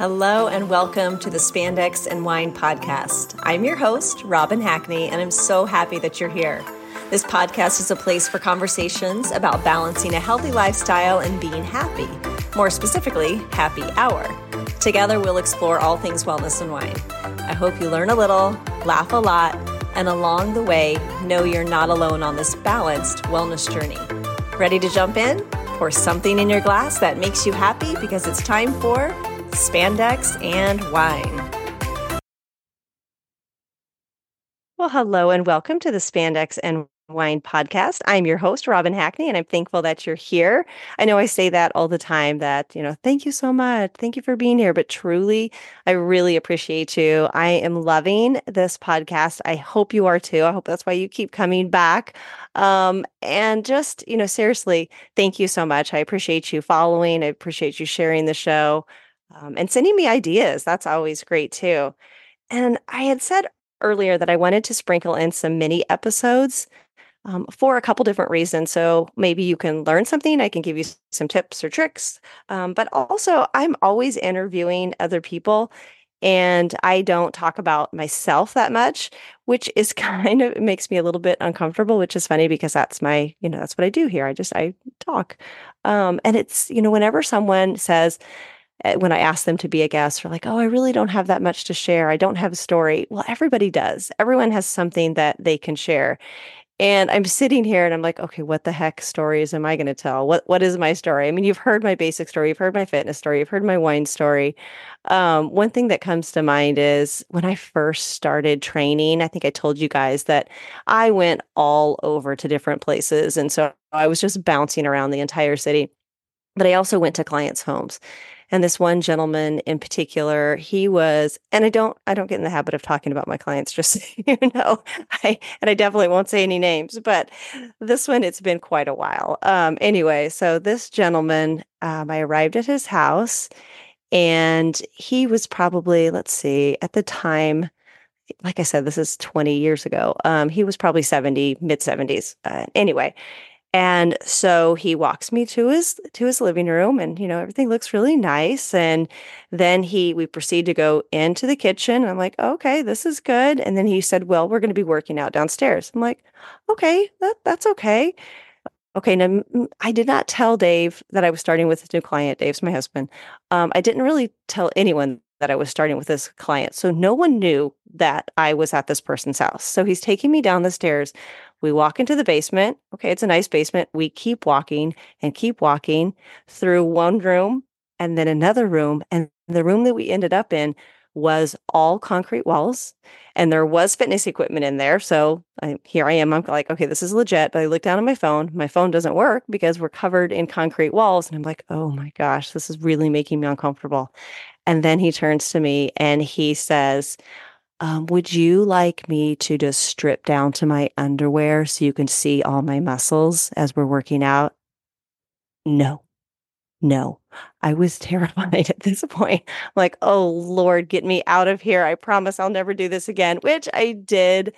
Hello and welcome to the Spandex and Wine podcast. I'm your host, Robin Hackney, and I'm so happy that you're here. This podcast is a place for conversations about balancing a healthy lifestyle and being happy. More specifically, happy hour. Together, we'll explore all things wellness and wine. I hope you learn a little, laugh a lot, and along the way, know you're not alone on this balanced wellness journey. Ready to jump in? Pour something in your glass that makes you happy because it's time for spandex, and wine. Well, hello and welcome to the Spandex and Wine podcast. I'm your host, Robin Hackney, and I'm thankful that you're here. I know I say that all the time that, you know, thank you so much. Thank you for being here. But truly, I really appreciate you. I am loving this podcast. I hope you are too. I hope that's why you keep coming back. Um, and just, you know, seriously, thank you so much. I appreciate you following. I appreciate you sharing the show um, and sending me ideas. That's always great too. And I had said earlier that I wanted to sprinkle in some mini episodes um, for a couple different reasons. So maybe you can learn something. I can give you some tips or tricks. Um, but also, I'm always interviewing other people. And I don't talk about myself that much, which is kind of makes me a little bit uncomfortable, which is funny because that's my, you know, that's what I do here. I just I talk. Um, and it's, you know, whenever someone says, when I ask them to be a guest, they're like, oh, I really don't have that much to share. I don't have a story. Well, everybody does. Everyone has something that they can share. And I'm sitting here and I'm like, okay, what the heck stories am I going to tell? What what is my story? I mean, you've heard my basic story, you've heard my fitness story, you've heard my wine story. Um, one thing that comes to mind is when I first started training, I think I told you guys that I went all over to different places. And so I was just bouncing around the entire city. But I also went to clients' homes. And this one gentleman in particular, he was, and I don't, I don't get in the habit of talking about my clients, just so you know, I, and I definitely won't say any names, but this one, it's been quite a while. Um, anyway, so this gentleman, um, I arrived at his house and he was probably, let's see, at the time, like I said, this is 20 years ago. Um, he was probably 70, mid 70s. Uh, anyway, and so he walks me to his to his living room and you know everything looks really nice and then he we proceed to go into the kitchen I'm like, "Okay, this is good." And then he said, "Well, we're going to be working out downstairs." I'm like, "Okay, that that's okay." Okay, now I did not tell Dave that I was starting with a new client. Dave's my husband. Um, I didn't really tell anyone that I was starting with this client. So no one knew that I was at this person's house. So he's taking me down the stairs. We walk into the basement. Okay, it's a nice basement. We keep walking and keep walking through one room and then another room. And the room that we ended up in was all concrete walls and there was fitness equipment in there. So I, here I am. I'm like, okay, this is legit. But I look down at my phone. My phone doesn't work because we're covered in concrete walls. And I'm like, oh my gosh, this is really making me uncomfortable. And then he turns to me and he says, um, Would you like me to just strip down to my underwear so you can see all my muscles as we're working out? No, no. I was terrified at this point. I'm like, oh Lord, get me out of here. I promise I'll never do this again, which I did.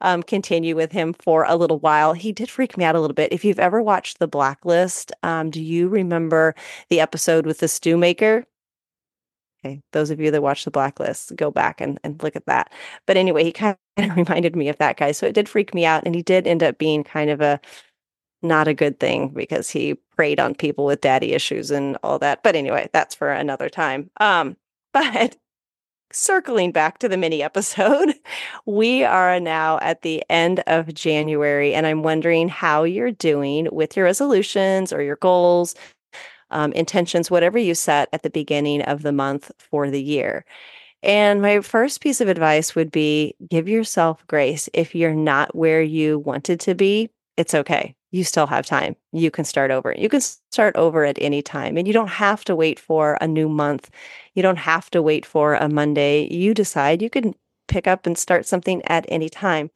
Um, continue with him for a little while. He did freak me out a little bit. If you've ever watched The Blacklist, um, do you remember the episode with the stew maker? Okay, those of you that watch the blacklist, go back and, and look at that. But anyway, he kind of reminded me of that guy. So it did freak me out. And he did end up being kind of a not a good thing because he preyed on people with daddy issues and all that. But anyway, that's for another time. Um, but circling back to the mini episode, we are now at the end of January, and I'm wondering how you're doing with your resolutions or your goals um, intentions, whatever you set at the beginning of the month for the year. And my first piece of advice would be give yourself grace. If you're not where you wanted to be, it's okay. You still have time. You can start over. You can start over at any time. And you don't have to wait for a new month. You don't have to wait for a Monday. You decide you can pick up and start something at any time.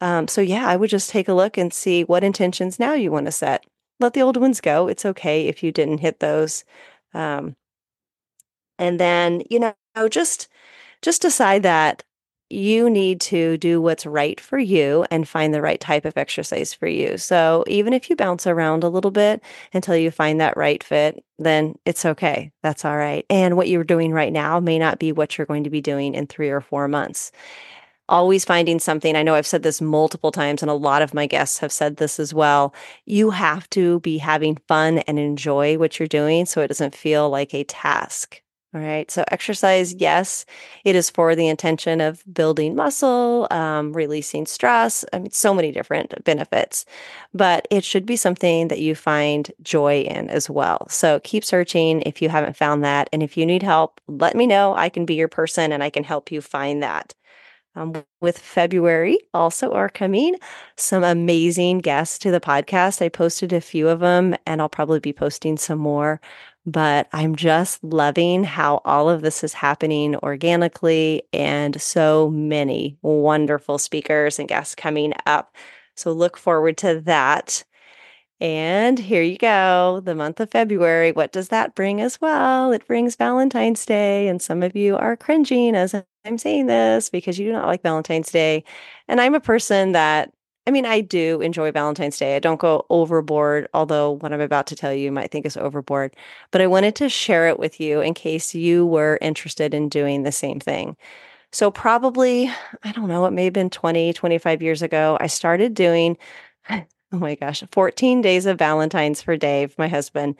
Um, so, yeah, I would just take a look and see what intentions now you want to set let the old ones go. It's okay if you didn't hit those. Um, and then, you know, just just decide that you need to do what's right for you and find the right type of exercise for you. So even if you bounce around a little bit until you find that right fit, then it's okay. That's all right. And what you're doing right now may not be what you're going to be doing in three or four months always finding something. I know I've said this multiple times, and a lot of my guests have said this as well. You have to be having fun and enjoy what you're doing so it doesn't feel like a task. All right. So, exercise, yes, it is for the intention of building muscle, um, releasing stress. I mean, so many different benefits, but it should be something that you find joy in as well. So, keep searching if you haven't found that. And if you need help, let me know. I can be your person and I can help you find that. Um, with February also are coming some amazing guests to the podcast. I posted a few of them and I'll probably be posting some more. But I'm just loving how all of this is happening organically and so many wonderful speakers and guests coming up. So look forward to that. And here you go, the month of February. What does that bring as well? It brings Valentine's Day. And some of you are cringing as I'm saying this because you do not like Valentine's Day. And I'm a person that, I mean, I do enjoy Valentine's Day. I don't go overboard, although what I'm about to tell you, might think is overboard. But I wanted to share it with you in case you were interested in doing the same thing. So, probably, I don't know, it may have been 20, 25 years ago, I started doing Oh my gosh, 14 days of Valentine's for Dave, my husband.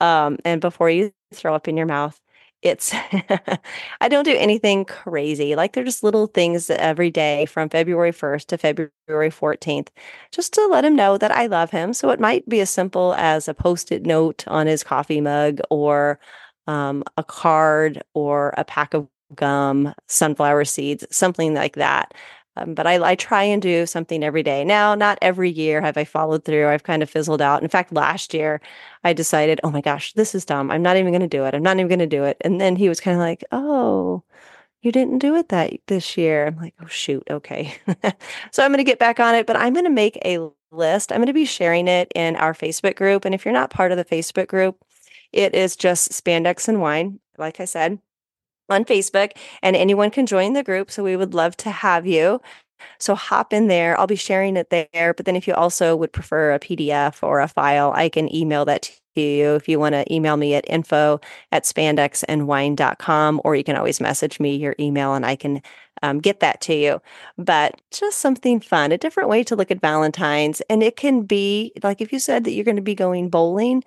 Um, and before you throw up in your mouth, it's I don't do anything crazy. Like they're just little things every day from February 1st to February 14th, just to let him know that I love him. So it might be as simple as a post-it note on his coffee mug or um, a card or a pack of gum, sunflower seeds, something like that. Um, but I, I try and do something every day. Now, not every year have I followed through. I've kind of fizzled out. In fact, last year I decided, oh my gosh, this is dumb. I'm not even going to do it. I'm not even going to do it. And then he was kind of like, oh, you didn't do it that this year. I'm like, oh shoot, okay. so I'm going to get back on it, but I'm going to make a list. I'm going to be sharing it in our Facebook group. And if you're not part of the Facebook group, it is just spandex and wine. Like I said, on Facebook, and anyone can join the group. So we would love to have you. So hop in there. I'll be sharing it there. But then if you also would prefer a PDF or a file, I can email that to you. If you want to email me at info at spandexandwine.com, or you can always message me your email and I can um, get that to you. But just something fun, a different way to look at Valentine's. And it can be like if you said that you're going to be going bowling,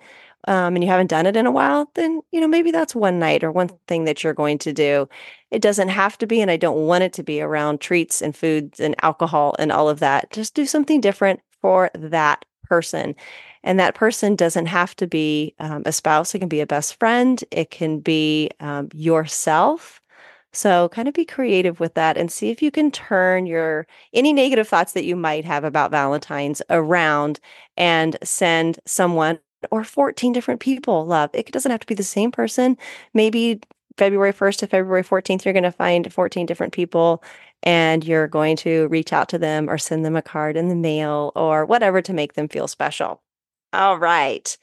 um, and you haven't done it in a while, then, you know, maybe that's one night or one thing that you're going to do. It doesn't have to be, and I don't want it to be around treats and foods and alcohol and all of that. Just do something different for that person. And that person doesn't have to be um, a spouse, it can be a best friend, it can be um, yourself. So kind of be creative with that and see if you can turn your any negative thoughts that you might have about Valentine's around and send someone or 14 different people love. It doesn't have to be the same person. Maybe February 1st to February 14th, you're going to find 14 different people and you're going to reach out to them or send them a card in the mail or whatever to make them feel special. All right.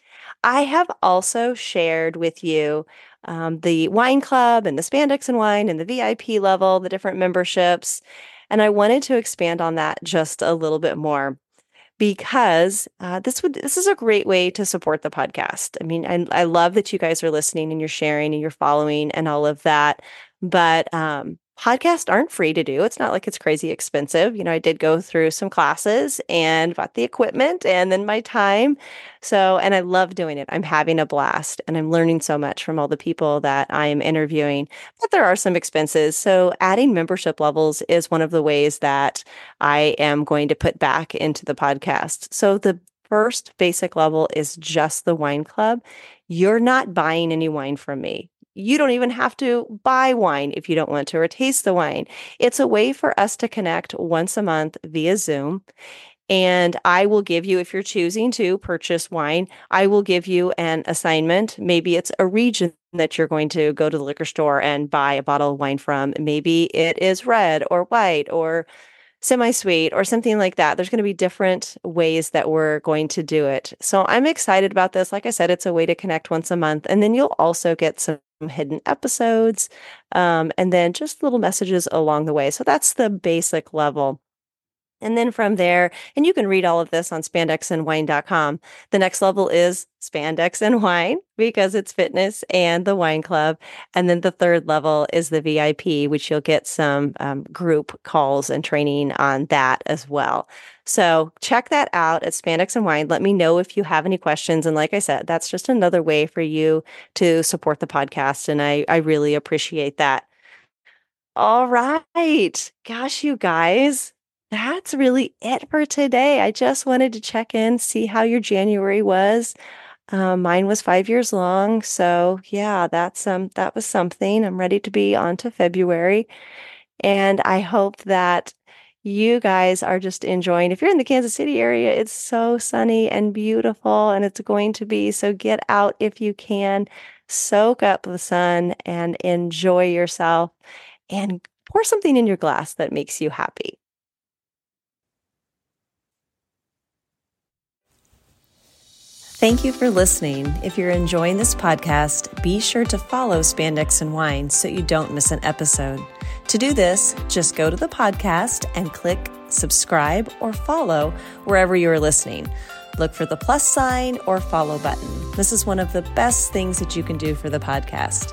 I have also shared with you um, the wine club and the spandex and wine and the VIP level, the different memberships. And I wanted to expand on that just a little bit more because uh, this would this is a great way to support the podcast. I mean, I, I love that you guys are listening and you're sharing and you're following and all of that. But um, podcasts aren't free to do. It's not like it's crazy expensive. You know, I did go through some classes and bought the equipment and then my time. So, and I love doing it. I'm having a blast and I'm learning so much from all the people that I am interviewing. But there are some expenses. So, adding membership levels is one of the ways that I am going to put back into the podcast. So, the first basic level is just the wine club. You're not buying any wine from me you don't even have to buy wine if you don't want to or taste the wine. It's a way for us to connect once a month via Zoom. And I will give you, if you're choosing to purchase wine, I will give you an assignment. Maybe it's a region that you're going to go to the liquor store and buy a bottle of wine from. Maybe it is red or white or semi sweet or something like that. There's going to be different ways that we're going to do it. So I'm excited about this. Like I said, it's a way to connect once a month. And then you'll also get some hidden episodes um, and then just little messages along the way. So that's the basic level. And then from there, and you can read all of this on spandexandwine.com. The next level is spandex and wine because it's fitness and the wine club. And then the third level is the VIP, which you'll get some um, group calls and training on that as well. So check that out at Spandex and Wine. Let me know if you have any questions. And like I said, that's just another way for you to support the podcast. And I, I really appreciate that. All right. Gosh, you guys, that's really it for today. I just wanted to check in, see how your January was. Uh, mine was five years long, so yeah, that's um that was something. I'm ready to be on to February, and I hope that you guys are just enjoying. If you're in the Kansas City area, it's so sunny and beautiful, and it's going to be. So get out if you can, soak up the sun, and enjoy yourself, and pour something in your glass that makes you happy. Thank you for listening. If you're enjoying this podcast, be sure to follow Spandex and Wine so you don't miss an episode. To do this, just go to the podcast and click subscribe or follow wherever you are listening. Look for the plus sign or follow button. This is one of the best things that you can do for the podcast.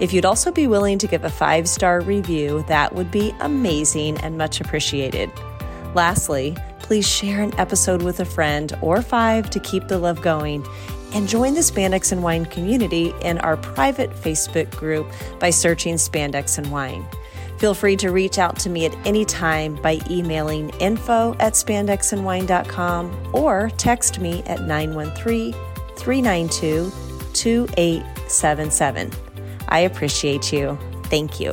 If you'd also be willing to give a five star review, that would be amazing and much appreciated. Lastly, please share an episode with a friend or five to keep the love going. And join the Spandex and Wine community in our private Facebook group by searching Spandex and Wine. Feel free to reach out to me at any time by emailing info at spandexandwine.com or text me at 913 392 2877. I appreciate you. Thank you.